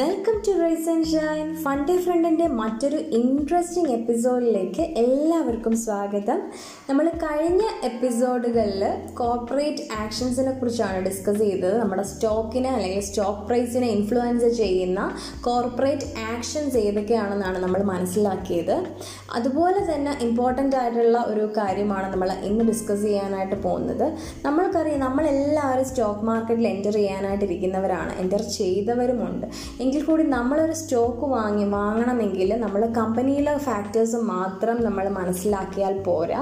Welcome to rise and shine funday ഫ്രണ്ടിന്റെ മറ്റൊരു interesting എപ്പിസോഡിലേക്ക് എല്ലാവർക്കും സ്വാഗതം. നമ്മൾ കഴിഞ്ഞ എപ്പിസോഡുകളിൽ കോർപ്പറേറ്റ് ആക്ഷൻസിനെ കുറിച്ചാണ് ഡിസ്കസ് ചെയ്തത്. നമ്മുടെ സ്റ്റോക്കിനെ അല്ലെങ്കിൽ സ്റ്റോക്ക് പ്രൈസിനെ ഇൻഫ്ലുവൻസ് ചെയ്യുന്ന കോർപ്പറേറ്റ് ആക്ഷൻസ് ഏതൊക്കെയാണെന്നാണ് നമ്മൾ മനസ്സിലാക്കിയത്. അതുപോലെ തന്നെ ഇമ്പോർട്ടന്റ് ആയിട്ടുള്ള ഒരു കാര്യമാണ് നമ്മൾ ഇന്ന് ഡിസ്കസ് ചെയ്യാനായിട്ട് പോകുന്നത്. നമ്മൾക്കറിയാം നമ്മളെല്ലാവരും സ്റ്റോക്ക് മാർക്കറ്റിൽ എന്റർ ചെയ്യാനായിട്ടിരിക്കുന്നവരാണ്. എന്റർ ചെയ്തവരുമുണ്ട്. എങ്കിൽ കൂടി നമ്മളൊരു സ്റ്റോക്ക് വാങ്ങി വാങ്ങണമെങ്കിൽ നമ്മൾ കമ്പനിയിലെ ഫാക്ടേഴ്സ് മാത്രം നമ്മൾ മനസ്സിലാക്കിയാൽ പോരാ.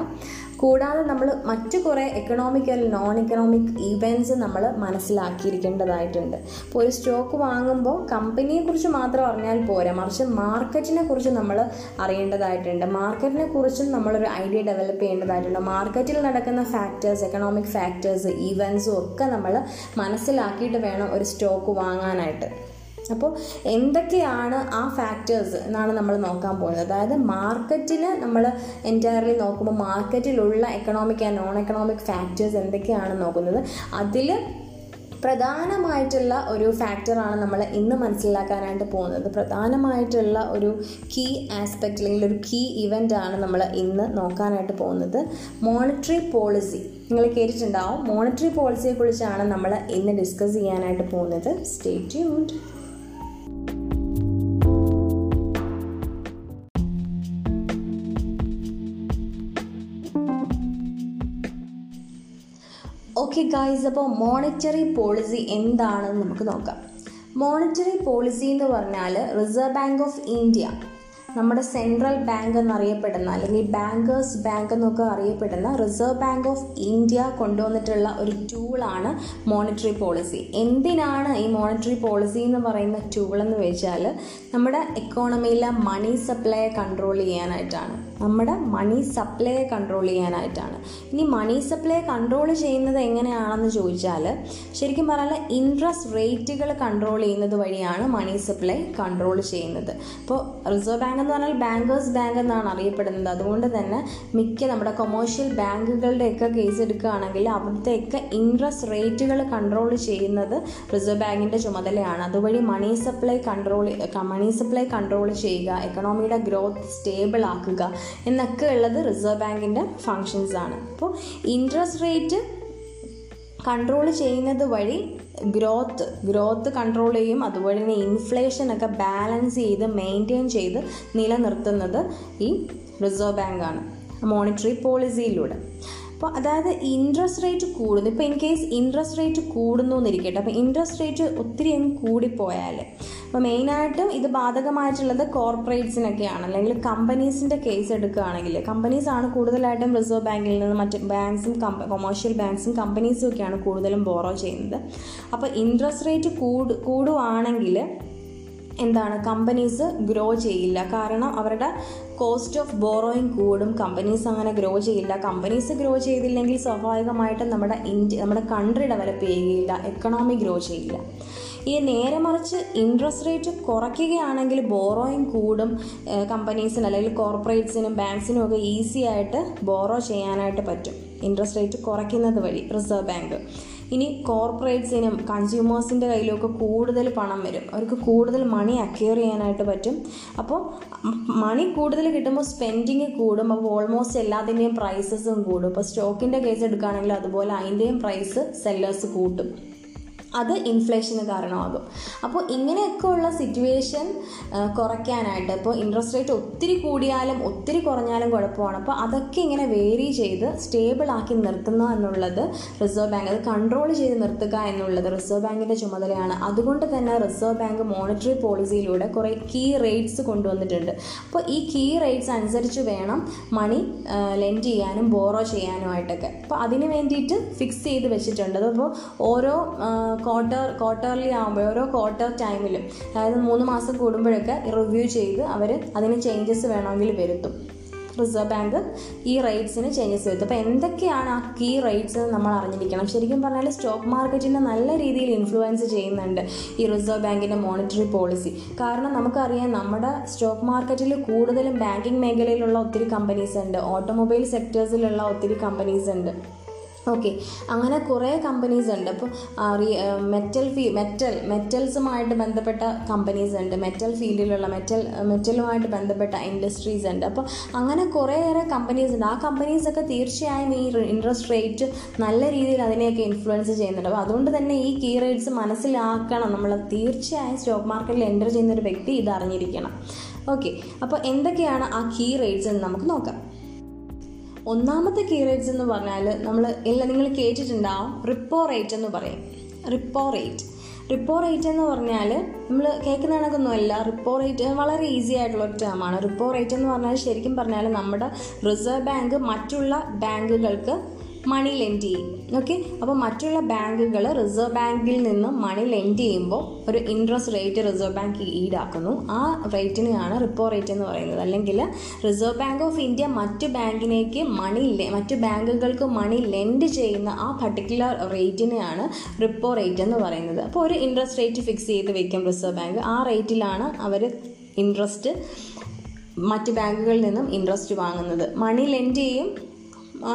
കൂടാതെ നമ്മൾ മറ്റു കുറേ എക്കണോമിക് അല്ലെങ്കിൽ നോൺ എക്കണോമിക് ഇവന്റ്സ് നമ്മൾ മനസ്സിലാക്കിയിരിക്കേണ്ടതായിട്ടുണ്ട്. ഇപ്പോൾ ഒരു സ്റ്റോക്ക് വാങ്ങുമ്പോൾ കമ്പനിയെക്കുറിച്ച് മാത്രം അറിഞ്ഞാൽ പോരാ. മറിച്ച് മാർക്കറ്റിനെ കുറിച്ച് നമ്മൾ അറിയേണ്ടതായിട്ടുണ്ട്. മാർക്കറ്റിനെ കുറിച്ചും നമ്മളൊരു ഐഡിയ ഡെവലപ്പ് ചെയ്യേണ്ടതായിട്ടുണ്ട്. മാർക്കറ്റിൽ നടക്കുന്ന ഫാക്ടേഴ്സ് എക്കണോമിക് ഫാക്ടേഴ്സ് ഇവന്റ്സും ഒക്കെ നമ്മൾ മനസ്സിലാക്കിയിട്ട് വേണം ഒരു സ്റ്റോക്ക് വാങ്ങാനായിട്ട്. അപ്പോൾ എന്തൊക്കെയാണ് ആ ഫാക്ടേഴ്സ് എന്നാണ് നമ്മൾ നോക്കാൻ പോകുന്നത്. അതായത് മാർക്കറ്റിന് നമ്മൾ എന്റയർലി നോക്കുമ്പോൾ മാർക്കറ്റിലുള്ള economic and non economic factors എന്തൊക്കെയാണ് നോക്കുന്നത്. അതിൽ പ്രധാനമായിട്ടുള്ള ഒരു ഫാക്ടറാണ് നമ്മൾ ഇന്ന് മനസ്സിലാക്കാനായിട്ട് പോകുന്നത്. പ്രധാനമായിട്ടുള്ള ഒരു കീ ആസ്പെക്റ്റ് അല്ലെങ്കിൽ ഒരു കീ ഇവന്റ് ആണ് നമ്മൾ ഇന്ന് നോക്കാനായിട്ട് പോകുന്നത്. മോണിറ്ററി പോളിസി നിങ്ങൾ കേട്ടിട്ടുണ്ടാവും. മോണിറ്ററി പോളിസിയെക്കുറിച്ചാണ് നമ്മൾ ഇന്ന് ഡിസ്കസ് ചെയ്യാനായിട്ട് പോകുന്നത്. സ്റ്റേ ട്യൂൺഡ് ഓക്കെ ഗായ്സ് അപ്പോൾ മോണിറ്ററി പോളിസി എന്താണെന്ന് നമുക്ക് നോക്കാം. മോണിറ്ററി പോളിസി എന്ന് പറഞ്ഞാൽ റിസർവ് ബാങ്ക് ഓഫ് ഇന്ത്യ നമ്മുടെ സെൻട്രൽ ബാങ്ക് എന്നറിയപ്പെടുന്ന അല്ലെങ്കിൽ ബാങ്കേഴ്സ് ബാങ്ക് എന്നൊക്കെ അറിയപ്പെടുന്ന റിസർവ് ബാങ്ക് ഓഫ് ഇന്ത്യ കൊണ്ടുവന്നിട്ടുള്ള ഒരു ടൂളാണ് മോണിറ്ററി പോളിസി എന്തിനാണ് ഈ മോണിറ്ററി പോളിസി എന്ന് പറയുന്ന ടൂൾ എന്ന് വെച്ചാൽ നമ്മുടെ എക്കോണമിയിലെ മണി സപ്ലൈ കൺട്രോൾ ചെയ്യാനായിട്ടാണ്. നമ്മുടെ മണി സപ്ലൈ കൺട്രോൾ ചെയ്യാനായിട്ടാണ്. ഇനി മണി സപ്ലൈ കൺട്രോൾ ചെയ്യുന്നത് എങ്ങനെയാണെന്ന് ചോദിച്ചാൽ ശരിക്കും പറഞ്ഞാൽ ഇൻട്രസ്റ്റ് റേറ്റുകൾ കൺട്രോൾ ചെയ്യുന്നത് വഴിയാണ് മണി സപ്ലൈ കൺട്രോൾ ചെയ്യുന്നത്. ഇപ്പോൾ റിസർവ് ബാങ്ക് എന്ന് പറഞ്ഞാൽ ബാങ്കേഴ്സ് ബാങ്ക് എന്നാണ് അറിയപ്പെടുന്നത്. അതുകൊണ്ട് തന്നെ മിക്ക നമ്മുടെ കൊമേഴ്ഷ്യൽ ബാങ്കുകളുടെയൊക്കെ കേസ് എടുക്കുകയാണെങ്കിൽ അവിടുത്തെയൊക്കെ ഇൻട്രസ്റ്റ് റേറ്റുകൾ കൺട്രോൾ ചെയ്യുന്നത് റിസർവ് ബാങ്കിന്റെ ചുമതലയാണ്. അതുവഴി money supply control money supply control ചെയ്യുക എക്കണോമിയുടെ ഗ്രോത്ത് സ്റ്റേബിൾ ആക്കുക എന്നൊക്കെ ഉള്ളത് റിസർവ് ബാങ്കിന്റെ ഫങ്ഷൻസ് ആണ്. അപ്പോൾ ഇൻട്രസ്റ്റ് റേറ്റ് കൺട്രോൾ ചെയ്യുന്നത് വഴി ഗ്രോത്ത് ഗ്രോത്ത് കൺട്രോൾ ചെയ്യും. അതുപോലെ തന്നെ ഇൻഫ്ലേഷനൊക്കെ ബാലൻസ് ചെയ്ത് മെയിന്റെയിൻ ചെയ്ത് നിലനിർത്തുന്നത് ഈ റിസർവ് ബാങ്കാണ് മോണിറ്ററി പോളിസിയിലൂടെ അപ്പോൾ അതായത് ഇൻട്രസ്റ്റ് റേറ്റ് കൂടുന്നു. ഇപ്പോൾ ഇൻ കേസ് ഇൻട്രസ്റ്റ് റേറ്റ് കൂടുന്നു എന്നിരിക്കട്ടെ. അപ്പോൾ ഇൻട്രസ്റ്റ് റേറ്റ് ഒത്തിരി അങ്ങ് കൂടിപ്പോയാൽ അപ്പോൾ മെയിനായിട്ടും ഇത് ബാധകമായിട്ടുള്ളത് കോർപ്പറേറ്റ്സിനൊക്കെയാണ്. അല്ലെങ്കിൽ കമ്പനീസിന്റെ കേസ് എടുക്കുകയാണെങ്കിൽ കമ്പനീസാണ് കൂടുതലായിട്ടും റിസർവ് ബാങ്കിൽ നിന്ന് മറ്റ് ബാങ്ക്സും കൊമേഴ്ഷ്യൽ ബാങ്ക്സും കമ്പനീസും ഒക്കെയാണ് കൂടുതലും ബോറോ ചെയ്യുന്നത്. അപ്പോൾ ഇൻട്രസ്റ്റ് റേറ്റ് കൂടു കൂടുവാണെങ്കിൽ എന്താണ് കമ്പനീസ് ഗ്രോ ചെയ്യില്ല. കാരണം അവരുടെ കോസ്റ്റ് ഓഫ് ബോറോയിങ് കൂടും കമ്പനീസ് അങ്ങനെ ഗ്രോ ചെയ്യില്ല. കമ്പനീസ് ഗ്രോ ചെയ്തില്ലെങ്കിൽ സ്വാഭാവികമായിട്ടും നമ്മുടെ ഇന്ത്യ നമ്മുടെ കൺട്രി ഡെവലപ്പ് ചെയ്യുകയില്ല എക്കണോമി ഗ്രോ ചെയ്യില്ല. ഇനി നേരെ മറിച്ച് ഇൻട്രസ്റ്റ് റേറ്റ് കുറയ്ക്കുകയാണെങ്കിൽ ബോറോയിങ് കൂടും കമ്പനീസിന് അല്ലെങ്കിൽ കോർപ്പറേറ്റ്സിനും ബാങ്ക്സിനും ഒക്കെ ഈസി ആയിട്ട് ബോറോ ചെയ്യാനായിട്ട് പറ്റും. ഇൻട്രസ്റ്റ് റേറ്റ് കുറയ്ക്കുന്നത് വഴി റിസർവ് ബാങ്ക് ഇനി കോർപ്പറേറ്റ്സിനും കൺസ്യൂമേഴ്സിന്റെ കയ്യിലൊക്കെ കൂടുതൽ പണം വരും. അവർക്ക് കൂടുതൽ മണി അക്യൂർ ചെയ്യാനായിട്ട് പറ്റും. അപ്പോൾ മണി കൂടുതൽ കിട്ടുമ്പോൾ സ്പെൻഡിങ് കൂടും. അപ്പോൾ ഓൾമോസ്റ്റ് എല്ലാത്തിന്റെയും പ്രൈസസും കൂടും. ഇപ്പോൾ സ്റ്റോക്കിന്റെ കേസ് എടുക്കുകയാണെങ്കിൽ അതുപോലെ അതിന്റെയും പ്രൈസ് സെല്ലേഴ്സ് കൂട്ടും. അത് ഇൻഫ്ലേഷന് കാരണമാകും. അപ്പോൾ ഇങ്ങനെയൊക്കെ ഉള്ള സിറ്റുവേഷൻ കുറയ്ക്കാനായിട്ട് ഇപ്പോൾ ഇൻട്രസ്റ്റ് റേറ്റ് ഒത്തിരി കൂടിയാലും ഒത്തിരി കുറഞ്ഞാലും കുഴപ്പമാണ്. അപ്പോൾ അതൊക്കെ ഇങ്ങനെ വേരി ചെയ്ത് സ്റ്റേബിൾ ആക്കി നിർത്തുന്ന എന്നുള്ളത് റിസർവ് ബാങ്ക് അത് കൺട്രോൾ ചെയ്ത് നിർത്തുക എന്നുള്ളത് റിസർവ് ബാങ്കിന്റെ ചുമതലയാണ്. അതുകൊണ്ട് തന്നെ റിസർവ് ബാങ്ക് മോണിറ്ററി പോളിസിയിലൂടെ കുറേ കീ റേറ്റ്സ് കൊണ്ടുവന്നിട്ടുണ്ട്. അപ്പോൾ ഈ കീ റേറ്റ്സ് അനുസരിച്ച് വേണം മണി ലെൻഡ് ചെയ്യാനും ബോറോ ചെയ്യാനുമായിട്ടൊക്കെ. അപ്പോൾ അതിന് വേണ്ടിയിട്ട് ഫിക്സ് ചെയ്ത് വെച്ചിട്ടുണ്ട്. അപ്പോൾ ഓരോ ക്വാർട്ടർ ക്വാർട്ടർലി ആകുമ്പോൾ ഓരോ ക്വാർട്ടർ ടൈമിലും അതായത് മൂന്ന് മാസം കൂടുമ്പോഴൊക്കെ റിവ്യൂ ചെയ്ത് അവർ അതിന് ചേഞ്ചസ് വേണമെങ്കിൽ വരുത്തും. റിസർവ് ബാങ്ക് ഈ റേറ്റ്സിന് ചേഞ്ചസ് വരുത്തും. അപ്പോൾ എന്തൊക്കെയാണ് ആ കീ റേറ്റ്സ് നമ്മൾ അറിഞ്ഞിരിക്കണം. ശരിക്കും പറഞ്ഞാൽ സ്റ്റോക്ക് മാർക്കറ്റിനെ നല്ല രീതിയിൽ ഇൻഫ്ലുവൻസ് ചെയ്യുന്നുണ്ട് ഈ റിസർവ് ബാങ്കിന്റെ മോണിറ്ററി പോളിസി കാരണം നമുക്കറിയാം നമ്മുടെ സ്റ്റോക്ക് മാർക്കറ്റിൽ കൂടുതലും ബാങ്കിങ് മേഖലയിലുള്ള ഒത്തിരി കമ്പനീസ് ഉണ്ട്. ഓട്ടോമൊബൈൽ സെക്ടേഴ്സിലുള്ള ഒത്തിരി കമ്പനീസ് ഉണ്ട്. ഓക്കെ അങ്ങനെ കുറേ കമ്പനീസ് ഉണ്ട്. അപ്പോൾ മെറ്റൽ ഫീ മെറ്റൽ മെറ്റൽസുമായിട്ട് ബന്ധപ്പെട്ട കമ്പനീസ് ഉണ്ട്. മെറ്റൽ ഫീൽഡിലുള്ള മെറ്റൽ മെറ്റലുമായിട്ട് ബന്ധപ്പെട്ട ഇൻഡസ്ട്രീസ് ഉണ്ട്. അപ്പോൾ അങ്ങനെ കുറേയേറെ കമ്പനീസ് ഉണ്ട്. ആ കമ്പനീസൊക്കെ തീർച്ചയായും ഈ ഇൻട്രസ്റ്റ് റേറ്റ് നല്ല രീതിയിൽ അതിനെയൊക്കെ ഇൻഫ്ലുവൻസ് ചെയ്യുന്നുണ്ട്. അപ്പോൾ അതുകൊണ്ട് തന്നെ ഈ കീ റേറ്റ്സ് മനസ്സിലാക്കണം. നമ്മൾ തീർച്ചയായും സ്റ്റോക്ക് മാർക്കറ്റിൽ എന്റർ ചെയ്യുന്ന ഒരു വ്യക്തി ഇത് അറിഞ്ഞിരിക്കണം. ഓക്കെ അപ്പോൾ എന്തൊക്കെയാണ് ആ കീ റേറ്റ്സ് എന്ന് നമുക്ക് നോക്കാം. ഒന്നാമത്തെ കീ റേറ്റ്സ് എന്ന് പറഞ്ഞാൽ നമ്മൾ എല്ലാ നിങ്ങൾ കേട്ടിട്ടുണ്ടാവും റിപ്പോ റേറ്റ് എന്ന് പറയും. റിപ്പോ റേറ്റ് റിപ്പോ റേറ്റ് എന്ന് പറഞ്ഞാൽ നമ്മൾ കേൾക്കുന്ന കണക്കൊന്നുമല്ല. റിപ്പോ റേറ്റ് വളരെ ഈസി ആയിട്ടുള്ള ഒരു ടേമാണ് റിപ്പോ റേറ്റ് എന്ന് പറഞ്ഞാൽ ശരിക്കും പറഞ്ഞാൽ നമ്മുടെ റിസർവ് ബാങ്ക് മറ്റുള്ള ബാങ്കുകൾക്ക് മണി ലെൻഡ് ചെയ്യും. ഓക്കെ അപ്പോൾ മറ്റുള്ള ബാങ്കുകൾ റിസർവ് ബാങ്കിൽ നിന്ന് മണി ലെൻഡ് ചെയ്യുമ്പോൾ ഒരു ഇൻട്രസ്റ്റ് റേറ്റ് റിസർവ് ബാങ്ക് ഈടാക്കുന്നു. ആ റേറ്റിനെയാണ് റിപ്പോ റേറ്റ് എന്ന് പറയുന്നത്. അല്ലെങ്കിൽ റിസർവ് ബാങ്ക് ഓഫ് ഇന്ത്യ മറ്റ് ബാങ്കിനേക്ക് മണി മറ്റ് ബാങ്കുകൾക്ക് മണി ലെൻഡ് ചെയ്യുന്ന ആ പർട്ടിക്കുലർ റേറ്റിനെയാണ് റിപ്പോ റേറ്റ് എന്ന് പറയുന്നത്. അപ്പോൾ ഒരു ഇൻട്രസ്റ്റ് റേറ്റ് ഫിക്സ് ചെയ്ത് വെക്കും റിസർവ് ബാങ്ക് ആ റേറ്റിലാണ് അവർ ഇൻട്രസ്റ്റ് മറ്റ് ബാങ്കുകളിൽ നിന്നും ഇൻട്രസ്റ്റ് വാങ്ങുന്നത്. മണി ലെൻഡ് ചെയ്യും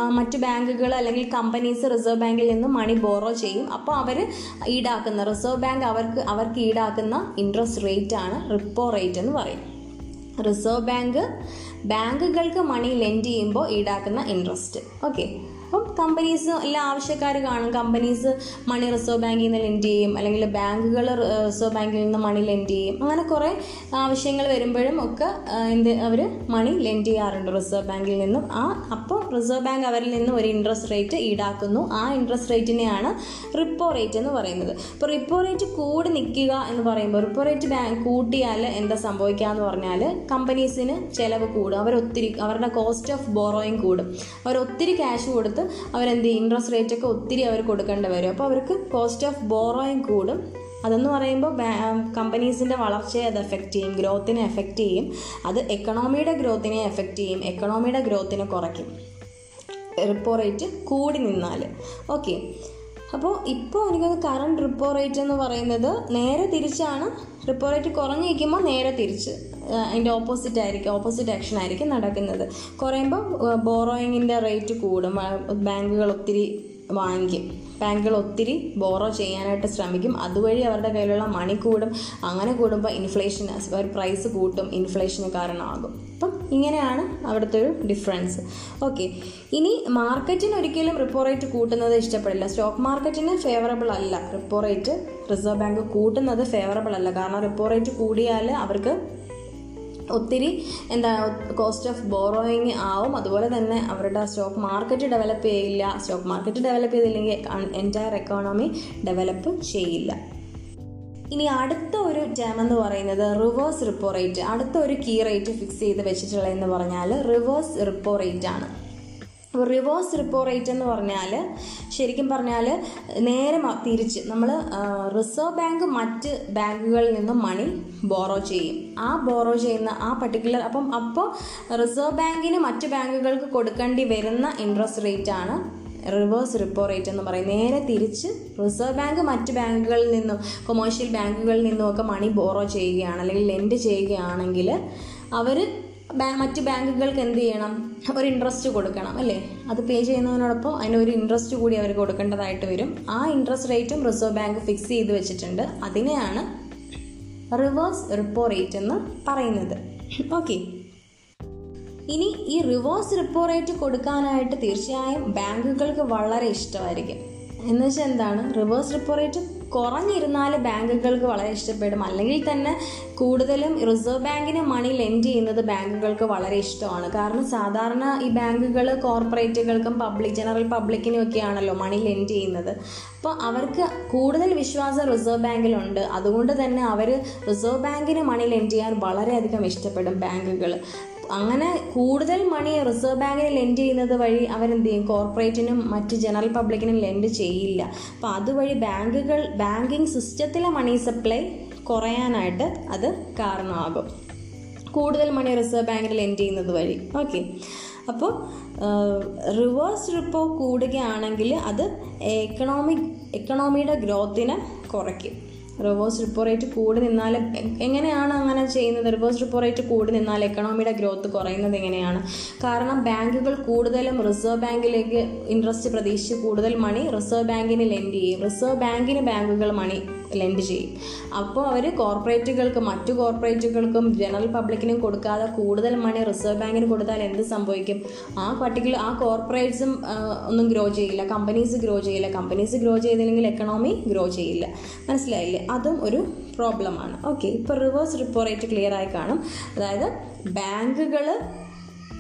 മറ്റ് ബാങ്കുകൾ അല്ലെങ്കിൽ കമ്പനീസ് റിസർവ് ബാങ്കിൽ നിന്ന് മണി ബോറോ ചെയ്യും. അപ്പോൾ അവർ ഈടാക്കുന്ന റിസർവ് ബാങ്ക് അവർക്ക് അവർക്ക് ഈടാക്കുന്ന ഇൻട്രസ്റ്റ് റേറ്റ് ആണ് റിപ്പോ റേറ്റ് എന്ന് പറയും റിസർവ് ബാങ്ക് ബാങ്കുകൾക്ക് മണി ലെൻഡ് ചെയ്യുമ്പോൾ ഈടാക്കുന്ന ഇൻട്രസ്റ്റ് ഓക്കെ അപ്പം കമ്പനീസ് എല്ലാ ആവശ്യക്കാർ കാണും. കമ്പനീസ് മണി റിസർവ് ബാങ്കിൽ നിന്ന് ലെൻഡ് ചെയ്യും. അല്ലെങ്കിൽ ബാങ്കുകൾ റിസർവ് ബാങ്കിൽ നിന്ന് മണി ലെൻഡ് ചെയ്യും. അങ്ങനെ കുറേ ആവശ്യങ്ങൾ വരുമ്പോഴും ഒക്കെ എന്ത് അവർ മണി ലെൻഡ് ചെയ്യാറുണ്ട്. റിസർവ് ബാങ്കിൽ നിന്നും. ആ അപ്പോൾ റിസർവ് ബാങ്ക് അവരിൽ നിന്ന് ഒരു ഇൻട്രസ്റ്റ് റേറ്റ് ഈടാക്കുന്നു. ആ ഇൻട്രസ്റ്റ് റേറ്റിനെയാണ് റിപ്പോ റേറ്റ് എന്ന് പറയുന്നത്. അപ്പോൾ റിപ്പോ റേറ്റ് കൂടി നിൽക്കുക എന്ന് പറയുമ്പോൾ റിപ്പോ റേറ്റ് ബാങ്ക് കൂട്ടിയാൽ എന്താ സംഭവിക്കുക എന്ന് പറഞ്ഞാൽ കമ്പനീസിന് ചിലവ് കൂടും. അവരൊത്തിരി അവരുടെ കോസ്റ്റ് ഓഫ് ബോറോയിങ് കൂടും. അവരൊത്തിരി ക്യാഷ് കൊടുത്ത് അവരെന്ത് ഇൻട്രസ്റ്റ് റേറ്റ് ഒക്കെ ഒത്തിരി അവർ കൊടുക്കേണ്ടി വരും. അപ്പോൾ അവർക്ക് കോസ്റ്റ് ഓഫ് ബോറോയിങ് കൂടും. അതെന്ന് പറയുമ്പോൾ കമ്പനീസിന്റെ വളർച്ചയെ അത് എഫക്റ്റ് ചെയ്യും. ഗ്രോത്തിനെ എഫക്റ്റ് ചെയ്യും. അത് എക്കണോമിയുടെ ഗ്രോത്തിനെ എഫക്റ്റ് ചെയ്യും. എക്കണോമിയുടെ ഗ്രോത്തിനെ കുറയ്ക്കും. റിപ്പോ റേറ്റ് കൂടി നിന്നാൽ. ഓക്കെ അപ്പോൾ ഇപ്പോൾ എനിക്കൊന്ന് കറണ്ട് റിപ്പോ റേറ്റ് എന്ന് പറയുന്നത് നേരെ തിരിച്ചാണ്. റിപ്പോ റേറ്റ് കുറഞ്ഞു നിൽക്കുമ്പോൾ നേരെ തിരിച്ച് അതിന്റെ ഓപ്പോസിറ്റ് ആയിരിക്കും ഓപ്പോസിറ്റ് ആക്ഷൻ ആയിരിക്കും നടക്കുന്നത്. കുറയുമ്പോൾ ബോറോയിങ്ങിന്റെ റേറ്റ് കൂടും ബാങ്കുകൾ ഒത്തിരി വാങ്ങിക്കും. ബാങ്കുകൾ ഒത്തിരി ബോറോ ചെയ്യാനായിട്ട് ശ്രമിക്കും. അതുവഴി അവരുടെ കയ്യിലുള്ള മണി കൂടും. അങ്ങനെ കൂടുമ്പോൾ ഇൻഫ്ലേഷൻ ഒരു പ്രൈസ് കൂട്ടും ഇൻഫ്ലേഷന് കാരണമാകും. അപ്പം ഇങ്ങനെയാണ് അവിടുത്തെ ഒരു ഡിഫറൻസ് ഓക്കെ ഇനി മാർക്കറ്റിന് ഒരിക്കലും റിപ്പോ റേറ്റ് കൂട്ടുന്നത് ഇഷ്ടപ്പെടില്ല. സ്റ്റോക്ക് മാർക്കറ്റിന് ഫേവറബിൾ അല്ല. റിപ്പോ റേറ്റ് റിസർവ് ബാങ്ക് കൂട്ടുന്നത് ഫേവറബിൾ അല്ല. കാരണം റിപ്പോ റേറ്റ് കൂടിയാൽ അവർക്ക് ഒത്തിരി എന്താ കോസ്റ്റ് ഓഫ് ബോറോയിങ് ആവും. അതുപോലെ തന്നെ അവരുടെ സ്റ്റോക്ക് മാർക്കറ്റ് ഡെവലപ്പ് ചെയ്യില്ല. സ്റ്റോക്ക് മാർക്കറ്റ് ഡെവലപ്പ് ചെയ്തില്ലെങ്കിൽ എന്റയർ എക്കോണമി ഡെവലപ്പ് ചെയ്യില്ല. ഇനി അടുത്ത ഒരു ടേം എന്ന് പറയുന്നത് റിവേഴ്സ് റിപ്പോ റേറ്റ് അടുത്ത ഒരു കീ റേറ്റ് ഫിക്സ് ചെയ്ത് വെച്ചിട്ടുള്ളതെന്ന് പറഞ്ഞാൽ റിവേഴ്സ് റിപ്പോ റേറ്റ് ആണ്. റിവേഴ്സ് റിപ്പോ റേറ്റ് എന്ന് പറഞ്ഞാൽ ശരിക്കും പറഞ്ഞാൽ നേരെ തിരിച്ച് നമ്മൾ റിസർവ് ബാങ്ക് മറ്റ് ബാങ്കുകളിൽ നിന്ന് മണി ബോറോ ചെയ്യും. ആ ബോറോ ചെയ്യുന്ന ആ പർട്ടിക്കുലർ അപ്പം അപ്പോൾ റിസർവ് ബാങ്കിന് മറ്റ് ബാങ്കുകൾക്ക് കൊടുക്കേണ്ടി വരുന്ന ഇൻട്രസ്റ്റ് റേറ്റ് ആണ് റിവേഴ്സ് റിപ്പോ റേറ്റ് എന്ന് പറയും നേരെ തിരിച്ച് റിസർവ് ബാങ്ക് മറ്റ് ബാങ്കുകളിൽ നിന്നും കൊമേഴ്ഷ്യൽ ബാങ്കുകളിൽ നിന്നും ഒക്കെ മണി ബോറോ ചെയ്യുകയാണ് അല്ലെങ്കിൽ ലെൻഡ് ചെയ്യുകയാണെങ്കിൽ അവർ മറ്റ് ബാങ്കുകൾക്ക് എന്ത് ചെയ്യണം? ഒരു ഇൻട്രസ്റ്റ് കൊടുക്കണം അല്ലേ? അത് പേ ചെയ്യുന്നതിനോടൊപ്പം അതിന് ഒരു ഇൻട്രസ്റ്റ് കൂടി അവർ കൊടുക്കേണ്ടതായിട്ട് വരും. ആ ഇൻട്രസ്റ്റ് റേറ്റും റിസർവ് ബാങ്ക് ഫിക്സ് ചെയ്ത് വെച്ചിട്ടുണ്ട്. അതിനെയാണ് റിവേഴ്സ് റിപ്പോ റേറ്റ് എന്ന് പറയുന്നത്. ഓക്കെ ഇനി ഈ റിവേഴ്സ് റിപ്പോ റേറ്റ് കൊടുക്കാനായിട്ട് തീർച്ചയായും ബാങ്കുകൾക്ക് വളരെ ഇഷ്ടമായിരിക്കും. എന്നുവെച്ചാൽ എന്താണ്? റിവേഴ്സ് റിപ്പോ റേറ്റ് കുറഞ്ഞിരുന്നാൽ ബാങ്കുകൾക്ക് വളരെ ഇഷ്ടപ്പെടും. അല്ലെങ്കിൽ തന്നെ കൂടുതലും റിസർവ് ബാങ്കിന് മണി ലെൻഡ് ചെയ്യുന്നത് ബാങ്കുകൾക്ക് വളരെ ഇഷ്ടമാണ്. കാരണം സാധാരണ ഈ ബാങ്കുകൾ കോർപ്പറേറ്റുകൾക്കും പബ്ലിക് ജനറൽ പബ്ലിക്കിനും ഒക്കെ ആണല്ലോ മണി ലെൻഡ് ചെയ്യുന്നത്. അപ്പോൾ അവർക്ക് കൂടുതൽ വിശ്വാസം റിസർവ് ബാങ്കിലുണ്ട് അതുകൊണ്ട് തന്നെ അവർ റിസർവ് ബാങ്കിന് മണി ലെൻഡ് ചെയ്യാൻ വളരെയധികം ഇഷ്ടപ്പെടും ബാങ്കുകൾ അങ്ങനെ കൂടുതൽ മണി റിസർവ് ബാങ്കിന് ലെൻഡ് ചെയ്യുന്നത് വഴി അവരെന്ത് ചെയ്യും? കോർപ്പറേറ്റിനും മറ്റ് ജനറൽ പബ്ലിക്കിനും ലെൻഡ് ചെയ്യില്ല. അപ്പോൾ അതുവഴി ബാങ്കുകൾ ബാങ്കിങ് സിസ്റ്റത്തിലെ മണി സപ്ലൈ കുറയാനായിട്ട് അത് കാരണമാകും. കൂടുതൽ മണി റിസർവ് ബാങ്കിൽ ലെൻഡ് ചെയ്യുന്നത് വഴി. ഓക്കെ അപ്പോൾ റിവേഴ്സ് റിപ്പോ കൂടുകയാണെങ്കിൽ അത് എക്കണോമിക് എക്കണോമിയുടെ ഗ്രോത്തിനെ കുറയ്ക്കും. റിവേഴ്സ് റിപ്പോ റേറ്റ് കൂടി നിന്നാൽ എങ്ങനെയാണ് അങ്ങനെ ചെയ്യുന്നത്? റിവേഴ്സ് റിപ്പോ റേറ്റ് കൂടി നിന്നാൽ എക്കണോമിയുടെ ഗ്രോത്ത് കുറയുന്നത് എങ്ങനെയാണ്? കാരണം ബാങ്കുകൾ കൂടുതലും റിസർവ് ബാങ്കിലേക്ക് ഇൻട്രസ്റ്റ് പ്രതീക്ഷിച്ച് കൂടുതൽ മണി റിസർവ് ബാങ്കിന് ലെൻഡ് ചെയ്യും. റിസർവ് ബാങ്കിന് ബാങ്കുകൾ മണി ലെൻഡ് ചെയ്യും. അപ്പോൾ അവർ കോർപ്പറേറ്റുകൾക്ക് മറ്റു കോർപ്പറേറ്റുകൾക്കും ജനറൽ പബ്ലിക്കിനും കൊടുക്കാതെ കൂടുതൽ മണി റിസർവ് ബാങ്കിന് കൊടുത്താൽ എന്ത് സംഭവിക്കും? ആ പർട്ടിക്കുലർ ആ കോർപ്പറേറ്റ്സും ഒന്നും ഗ്രോ ചെയ്യില്ല. കമ്പനീസ് ഗ്രോ ചെയ്യില്ല. കമ്പനീസ് ഗ്രോ ചെയ്തില്ലെങ്കിൽ എക്കണോമി ഗ്രോ ചെയ്യില്ല. മനസ്സിലായില്ലേ? അതും ഒരു പ്രോബ്ലമാണ് ഓക്കെ ഇപ്പോൾ റിവേഴ്സ് റിപ്പോ റേറ്റ് ക്ലിയർ ആയി കാണും. അതായത് ബാങ്കുകൾ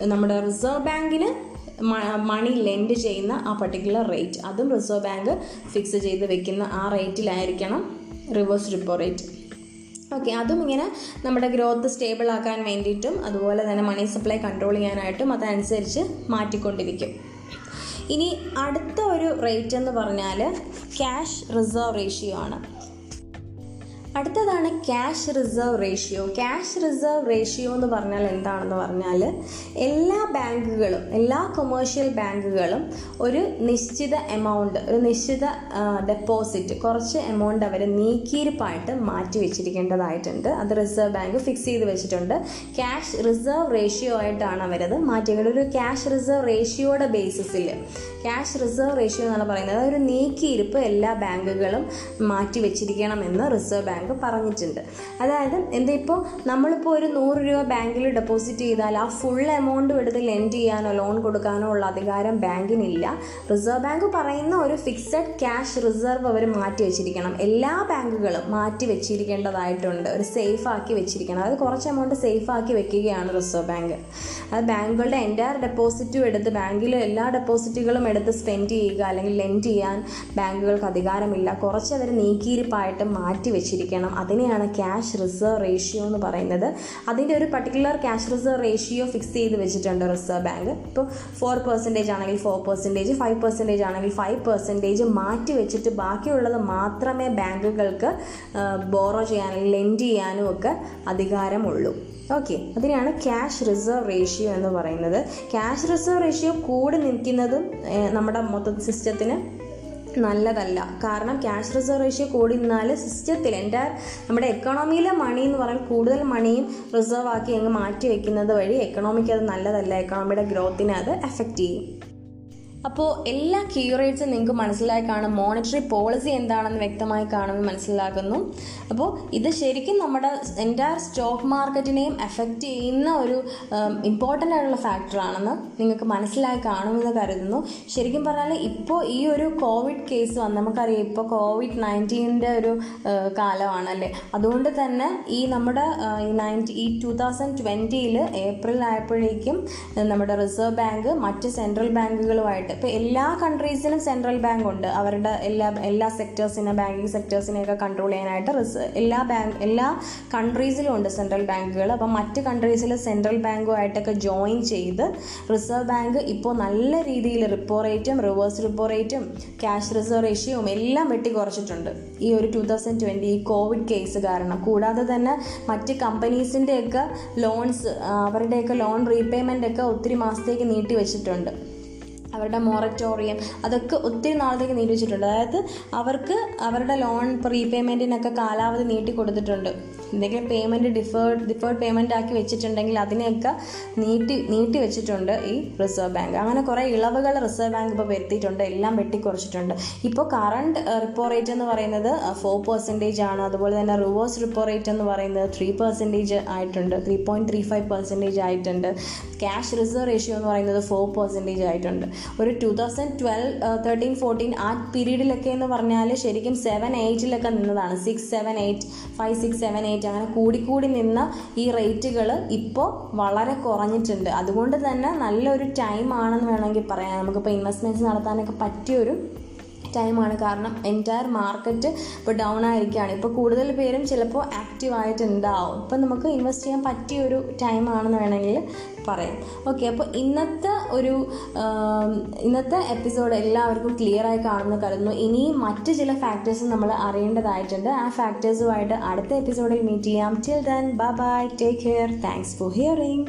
നമ്മുടെ റിസർവ് ബാങ്കിന് മണി ലെൻഡ് ചെയ്യുന്ന ആ പർട്ടിക്കുലർ റേറ്റ് അതും റിസർവ് ബാങ്ക് ഫിക്സ് ചെയ്ത് വെക്കുന്ന ആ റേറ്റിലായിരിക്കണം റിവേഴ്സ് റിപ്പോ റേറ്റ് ഓക്കെ അതും ഇങ്ങനെ നമ്മുടെ ഗ്രോത്ത് സ്റ്റേബിൾ ആക്കാൻ വേണ്ടിയിട്ടും അതുപോലെ തന്നെ മണി സപ്ലൈ കൺട്രോൾ ചെയ്യാനായിട്ടും അതനുസരിച്ച് മാറ്റിക്കൊണ്ടിരിക്കും. ഇനി അടുത്ത ഒരു റേറ്റ് എന്ന് പറഞ്ഞാൽ ക്യാഷ് റിസർവ് റേഷ്യോ ആണ്. അടുത്തതാണ് cash reserve ratio cash reserve ratio എന്ന് പറഞ്ഞാൽ എന്താണെന്ന് പറഞ്ഞാൽ എല്ലാ ബാങ്കുകളും എല്ലാ കൊമേഴ്ഷ്യൽ ബാങ്കുകളും ഒരു നിശ്ചിത എമൗണ്ട് ഒരു നിശ്ചിത ഡെപ്പോസിറ്റ് കുറച്ച് എമൗണ്ട് അവർ നീക്കിയിരിപ്പായിട്ട് മാറ്റി വെച്ചിരിക്കേണ്ടതായിട്ടുണ്ട്. അത് റിസർവ് ബാങ്ക് ഫിക്സ് ചെയ്ത് വെച്ചിട്ടുണ്ട്. ക്യാഷ് റിസർവ് റേഷ്യോ ആയിട്ടാണ് അവരത് മാറ്റിയത് ഒരു ക്യാഷ് റിസർവ് റേഷ്യോയുടെ ബേസിസിൽ ക്യാഷ് റിസർവ് റേഷ്യോ എന്നാണ് പറയുന്നത്. ഒരു നീക്കിയിരിപ്പ് എല്ലാ ബാങ്കുകളും മാറ്റി വെച്ചിരിക്കണമെന്ന് റിസർവ് ബാങ്ക് പറഞ്ഞിട്ടുണ്ട്. അതായത് എന്താ ഇപ്പോൾ നമ്മളിപ്പോൾ ഒരു നൂറ് രൂപ ബാങ്കിൽ ഡെപ്പോസിറ്റ് ചെയ്താൽ ആ ഫുൾ എമൗണ്ടും എടുത്ത് ലെൻഡ് ചെയ്യാനോ ലോൺ കൊടുക്കാനോ ഉള്ള അധികാരം ബാങ്കിനില്ല. റിസർവ് ബാങ്ക് പറയുന്ന ഒരു ഫിക്സഡ് ക്യാഷ് റിസർവ് അവർ മാറ്റി വെച്ചിരിക്കണം. എല്ലാ ബാങ്കുകളും മാറ്റി വെച്ചിരിക്കേണ്ടതായിട്ടുണ്ട്. ഒരു സേഫ് ആക്കി വെച്ചിരിക്കണം. അതായത് കുറച്ച് എമൗണ്ട് സേഫ് ആക്കി വെക്കുകയാണ് റിസർവ് ബാങ്ക് അത് ബാങ്കുകളുടെ എന്റയർ ഡെപ്പോസിറ്റും എടുത്ത് ബാങ്കിൽ എല്ലാ ഡെപ്പോസിറ്റുകളും എടുത്ത് സ്പെൻഡ് ചെയ്യുക അല്ലെങ്കിൽ ലെൻഡ് ചെയ്യാൻ ബാങ്കുകൾക്ക് അധികാരമില്ല. കുറച്ച് അവർ നീക്കിയിരിപ്പായിട്ട് മാറ്റി വെച്ചിരിക്കണം. അതിനെയാണ് ക്യാഷ് റിസർവ് റേഷ്യോ എന്ന് പറയുന്നത്. അതിന്റെ ഒരു particular cash reserve ratio fix ചെയ്ത് വെച്ചിട്ടുണ്ട് റിസർവ് ബാങ്ക് ഇപ്പോൾ ഫോർ പെർസെന്റേജ് ആണെങ്കിൽ ഫോർ പെർസെന്റേജ് ഫൈവ് പെർസെന്റേജ് ആണെങ്കിൽ ഫൈവ് പെർസെന്റേജ് മാറ്റി വെച്ചിട്ട് ബാക്കിയുള്ളത് മാത്രമേ ബാങ്കുകൾക്ക് ബോറോ ചെയ്യാനും ലെൻഡ് ചെയ്യാനും ഒക്കെ അധികാരമുള്ളൂ. ഓക്കെ അതിനെയാണ് ക്യാഷ് റിസർവ് റേഷ്യോ എന്ന് പറയുന്നത്. ക്യാഷ് റിസർവ് റേഷ്യോ കൂടി നിൽക്കുന്നതും നമ്മുടെ മൊത്തം സിസ്റ്റത്തിന് നല്ലതല്ല. കാരണം ക്യാഷ് റിസർവ് റേഷ്യോ കൂടി നിന്നാൽ സിസ്റ്റത്തിൽ എന്റെ നമ്മുടെ എക്കണോമിയിലെ മണി എന്ന് പറഞ്ഞാൽ കൂടുതൽ മണിയും റിസർവ് ആക്കി അങ്ങ് മാറ്റി വയ്ക്കുന്നത് വഴി എക്കണോമിക്ക് അത് നല്ലതല്ല. എക്കണോമിയുടെ ഗ്രോത്തിനെ അത് എഫക്റ്റ് ചെയ്യും. അപ്പോൾ എല്ലാ കീറേറ്റ്സും നിങ്ങൾക്ക് മനസ്സിലായി കാണും. മോണിറ്ററി പോളിസി എന്താണെന്ന് വ്യക്തമായി കാണുമെന്ന് മനസ്സിലാക്കുന്നു. അപ്പോൾ ഇത് ശരിക്കും നമ്മുടെ എന്റയർ സ്റ്റോക്ക് മാർക്കറ്റിനെയും എഫക്റ്റ് ചെയ്യുന്ന ഒരു ഇമ്പോർട്ടന്റ് ആയിട്ടുള്ള ഫാക്ടറാണെന്ന് നിങ്ങൾക്ക് മനസ്സിലായി കാണുമെന്ന് കരുതുന്നു. ശരിക്കും പറഞ്ഞാൽ ഇപ്പോൾ ഈ ഒരു കോവിഡ് കേസ് വന്ന് നമുക്കറിയാം ഇപ്പോൾ കോവിഡ് നയന്റീന്റെ ഒരു കാലമാണ് അല്ലേ? അതുകൊണ്ട് തന്നെ ഈ നമ്മുടെ ഈ നയന്റി ഈ ടു തൗസൻഡ് ട്വന്റിയിൽ ഏപ്രിൽ ആയപ്പോഴേക്കും നമ്മുടെ റിസർവ് ബാങ്ക് മറ്റ് സെൻട്രൽ ബാങ്കുകളുമായിട്ട് ഇപ്പോൾ എല്ലാ കൺട്രീസിനും സെൻട്രൽ ബാങ്ക് ഉണ്ട്. അവരുടെ എല്ലാ എല്ലാ സെക്ടേഴ്സിനെ ബാങ്കിങ് സെക്ടേഴ്സിനെയൊക്കെ കൺട്രോൾ ചെയ്യാനായിട്ട് റിസ് എല്ലാ ബാങ്ക് എല്ലാ കൺട്രീസിലും ഉണ്ട് സെൻട്രൽ ബാങ്കുകൾ അപ്പം മറ്റ് കൺട്രീസിൽ സെൻട്രൽ ബാങ്കുമായിട്ടൊക്കെ ജോയിൻ ചെയ്ത് റിസർവ് ബാങ്ക് ഇപ്പോൾ നല്ല രീതിയിൽ റിപ്പോ റേറ്റും റിവേഴ്സ് റിപ്പോ റേറ്റും ക്യാഷ് റിസർവ് റേഷ്യോയും എല്ലാം വെട്ടി കുറച്ചിട്ടുണ്ട്. ഈ ഒരു ടു തൗസൻഡ് ട്വന്റി ഈ കോവിഡ് കേസ് കാരണം. കൂടാതെ തന്നെ മറ്റ് കമ്പനീസിന്റെയൊക്കെ ലോൺസ് അവരുടെയൊക്കെ ലോൺ റീപേയ്മെന്റ് ഒക്കെ ഒത്തിരി മാസത്തേക്ക് നീട്ടി വെച്ചിട്ടുണ്ട്. അവരുടെ മൊററ്റോറിയം അതൊക്കെ ഒത്തിരി നാളത്തേക്ക് നീട്ടി വെച്ചിട്ടുണ്ട് അതായത് അവർക്ക് അവരുടെ ലോൺ റീപേയ്മെന്റിനൊക്കെ കാലാവധി നീട്ടി കൊടുത്തിട്ടുണ്ട് എന്തെങ്കിലും പേയ്മെന്റ് ഡിഫേർഡ് ഡിഫേർഡ് പേയ്മെന്റ് ആക്കി വെച്ചിട്ടുണ്ടെങ്കിൽ അതിനെയൊക്കെ നീട്ടി നീട്ടി വെച്ചിട്ടുണ്ട് ഈ റിസർവ് ബാങ്ക് അങ്ങനെ കുറേ ഇളവുകൾ റിസർവ് ബാങ്ക് ഇപ്പോൾ വരുത്തിയിട്ടുണ്ട്. എല്ലാം വെട്ടിക്കുറച്ചിട്ടുണ്ട്. ഇപ്പോൾ കറണ്ട് റിപ്പോ റേറ്റ് എന്ന് പറയുന്നത് ഫോർ പെർസെന്റേജ് ആണ്. അതുപോലെ തന്നെ റിവേഴ്സ് റിപ്പോ റേറ്റ് എന്ന് പറയുന്നത് ത്രീ പെർസെന്റേജ് ആയിട്ടുണ്ട്. Three point three five percentage ആയിട്ടുണ്ട്. ക്യാഷ് റിസർവ് റേഷ്യോ എന്ന് പറയുന്നത് ഫോർ പെർസെന്റേജ് ആയിട്ടുണ്ട്. ഒരു two thousand twelve thirteen fourteen ആ പീരീഡിലൊക്കെ എന്ന് പറഞ്ഞാൽ ശരിക്കും സെവൻ എയ്റ്റിലൊക്കെ നിന്നതാണ്. Six seven eight five six seven eight അങ്ങനെ കൂടിക്കൂടി നിന്ന ഈ റേറ്റുകൾ ഇപ്പോൾ വളരെ കുറഞ്ഞിട്ടുണ്ട്. അതുകൊണ്ട് തന്നെ നല്ലൊരു ടൈം ആണെന്ന് വേണമെങ്കിൽ പറയാം. നമുക്കിപ്പോൾ ഇൻവെസ്റ്റ്മെന്റ്സ് നടത്താനൊക്കെ പറ്റിയൊരു ടൈമാണ്. കാരണം എന്റയർ മാർക്കറ്റ് ഇപ്പോൾ ഡൗൺ ആയിരിക്കുകയാണ് ഇപ്പോൾ കൂടുതൽ പേരും ചിലപ്പോൾ ആക്റ്റീവ് ആയിട്ടുണ്ടാവും. ഇപ്പം നമുക്ക് ഇൻവെസ്റ്റ് ചെയ്യാൻ പറ്റിയ ഒരു ടൈമാണെന്ന് വേണമെങ്കിൽ പറയാം. ഓക്കെ അപ്പോൾ ഇന്നത്തെ ഒരു ഇന്നത്തെ എപ്പിസോഡ് എല്ലാവർക്കും ക്ലിയർ ആയി കാണുമെന്ന് കരുതുന്നു. ഇനിയും മറ്റ് ചില ഫാക്ടേഴ്സ് നമ്മൾ അറിയേണ്ടതായിട്ടുണ്ട്. ആ ഫാക്ടേഴ്സുമായിട്ട് അടുത്ത എപ്പിസോഡിൽ മീറ്റ് ചെയ്യാം. Till then bye bye take care thanks for hearing